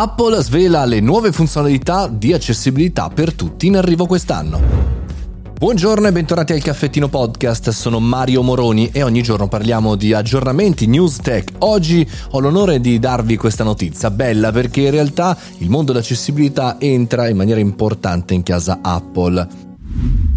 Apple svela le nuove funzionalità di accessibilità per tutti in arrivo quest'anno. Buongiorno e bentornati al Caffettino Podcast, sono Mario Moroni e ogni giorno parliamo di aggiornamenti, news tech. Oggi ho l'onore di darvi questa notizia, bella perché in realtà il mondo dell'accessibilità entra in maniera importante in casa Apple.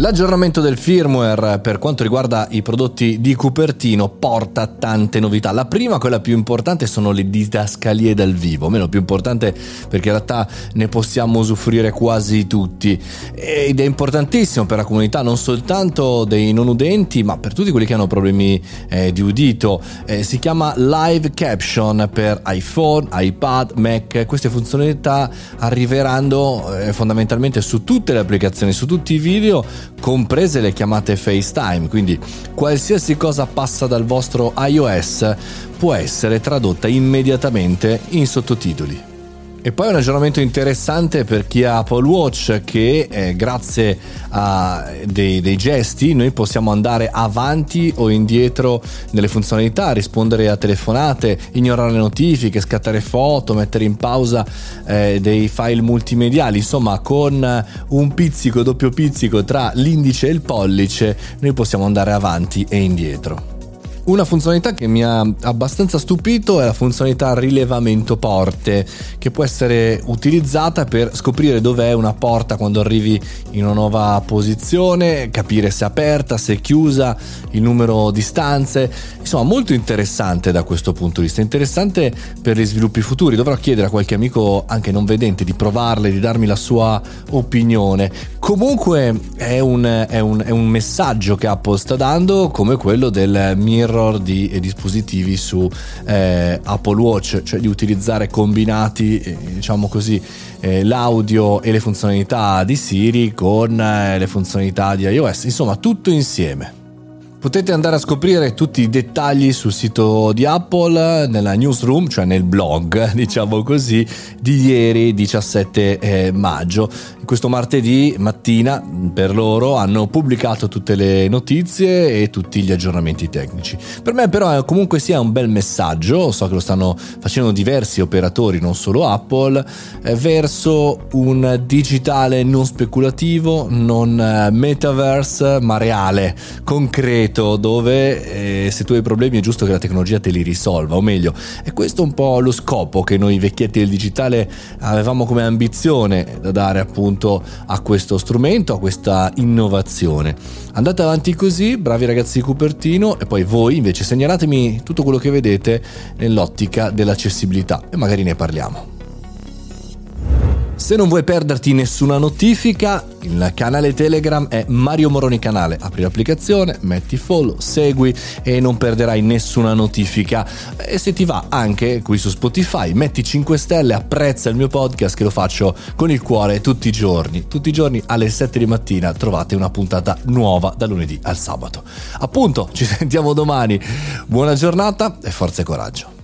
L'aggiornamento del firmware per quanto riguarda i prodotti di Cupertino porta tante novità. La prima, quella più importante, sono le didascalie dal vivo, meno più importante perché in realtà ne possiamo usufruire quasi tutti ed è importantissimo per la comunità non soltanto dei non udenti ma per tutti quelli che hanno problemi eh, di udito. Eh, si chiama Live Caption per iPhone, iPad, Mac. Queste funzionalità arriveranno eh, fondamentalmente su tutte le applicazioni, su tutti i video comprese le chiamate FaceTime, quindi qualsiasi cosa passa dal vostro iOS può essere tradotta immediatamente in sottotitoli. E poi un aggiornamento interessante per chi ha Apple Watch che eh, grazie a dei, dei, gesti noi possiamo andare avanti o indietro nelle funzionalità, rispondere a telefonate, ignorare notifiche, scattare foto, mettere in pausa eh, dei file multimediali, insomma con un pizzico, doppio pizzico tra l'indice e il pollice noi possiamo andare avanti e indietro. Una funzionalità che mi ha abbastanza stupito è la funzionalità rilevamento porte, che può essere utilizzata per scoprire dov'è una porta quando arrivi in una nuova posizione, capire se è aperta, se è chiusa, il numero di stanze. Insomma, molto interessante da questo punto di vista, interessante per gli sviluppi futuri. Dovrò chiedere a qualche amico anche non vedente di provarle, di darmi la sua opinione. Comunque è un, è un, è un messaggio che Apple sta dando come quello del mirror mirror di eh, dispositivi su eh, Apple Watch, cioè di utilizzare combinati, eh, diciamo così, eh, l'audio e le funzionalità di Siri con le funzionalità di iOS, insomma tutto insieme. Potete andare a scoprire tutti i dettagli sul sito di Apple, nella newsroom, cioè nel blog, diciamo così, di ieri 17 eh, maggio. Questo martedì mattina per loro hanno pubblicato tutte le notizie e tutti gli aggiornamenti tecnici. Per me però comunque sia un bel messaggio, so che lo stanno facendo diversi operatori, non solo Apple, eh, verso un digitale non speculativo, non eh, metaverse, ma reale, concreto ambito dove eh, se tu hai problemi è giusto che la tecnologia te li risolva, o meglio, è questo un po' lo scopo che noi vecchietti del digitale avevamo come ambizione da dare appunto a questo strumento, a questa innovazione. Andate avanti così, bravi ragazzi di Cupertino, e poi voi invece segnalatemi tutto quello che vedete nell'ottica dell'accessibilità e magari ne parliamo. Se non vuoi perderti nessuna notifica, il canale Telegram è Mario Moroni Canale. Apri l'applicazione, metti follow, segui e non perderai nessuna notifica. E se ti va anche qui su Spotify, metti 5 stelle, apprezza il mio podcast che lo faccio con il cuore tutti i giorni. Tutti i giorni alle 7 di mattina trovate una puntata nuova da lunedì al sabato. Appunto, ci sentiamo domani. Buona giornata e forza e coraggio.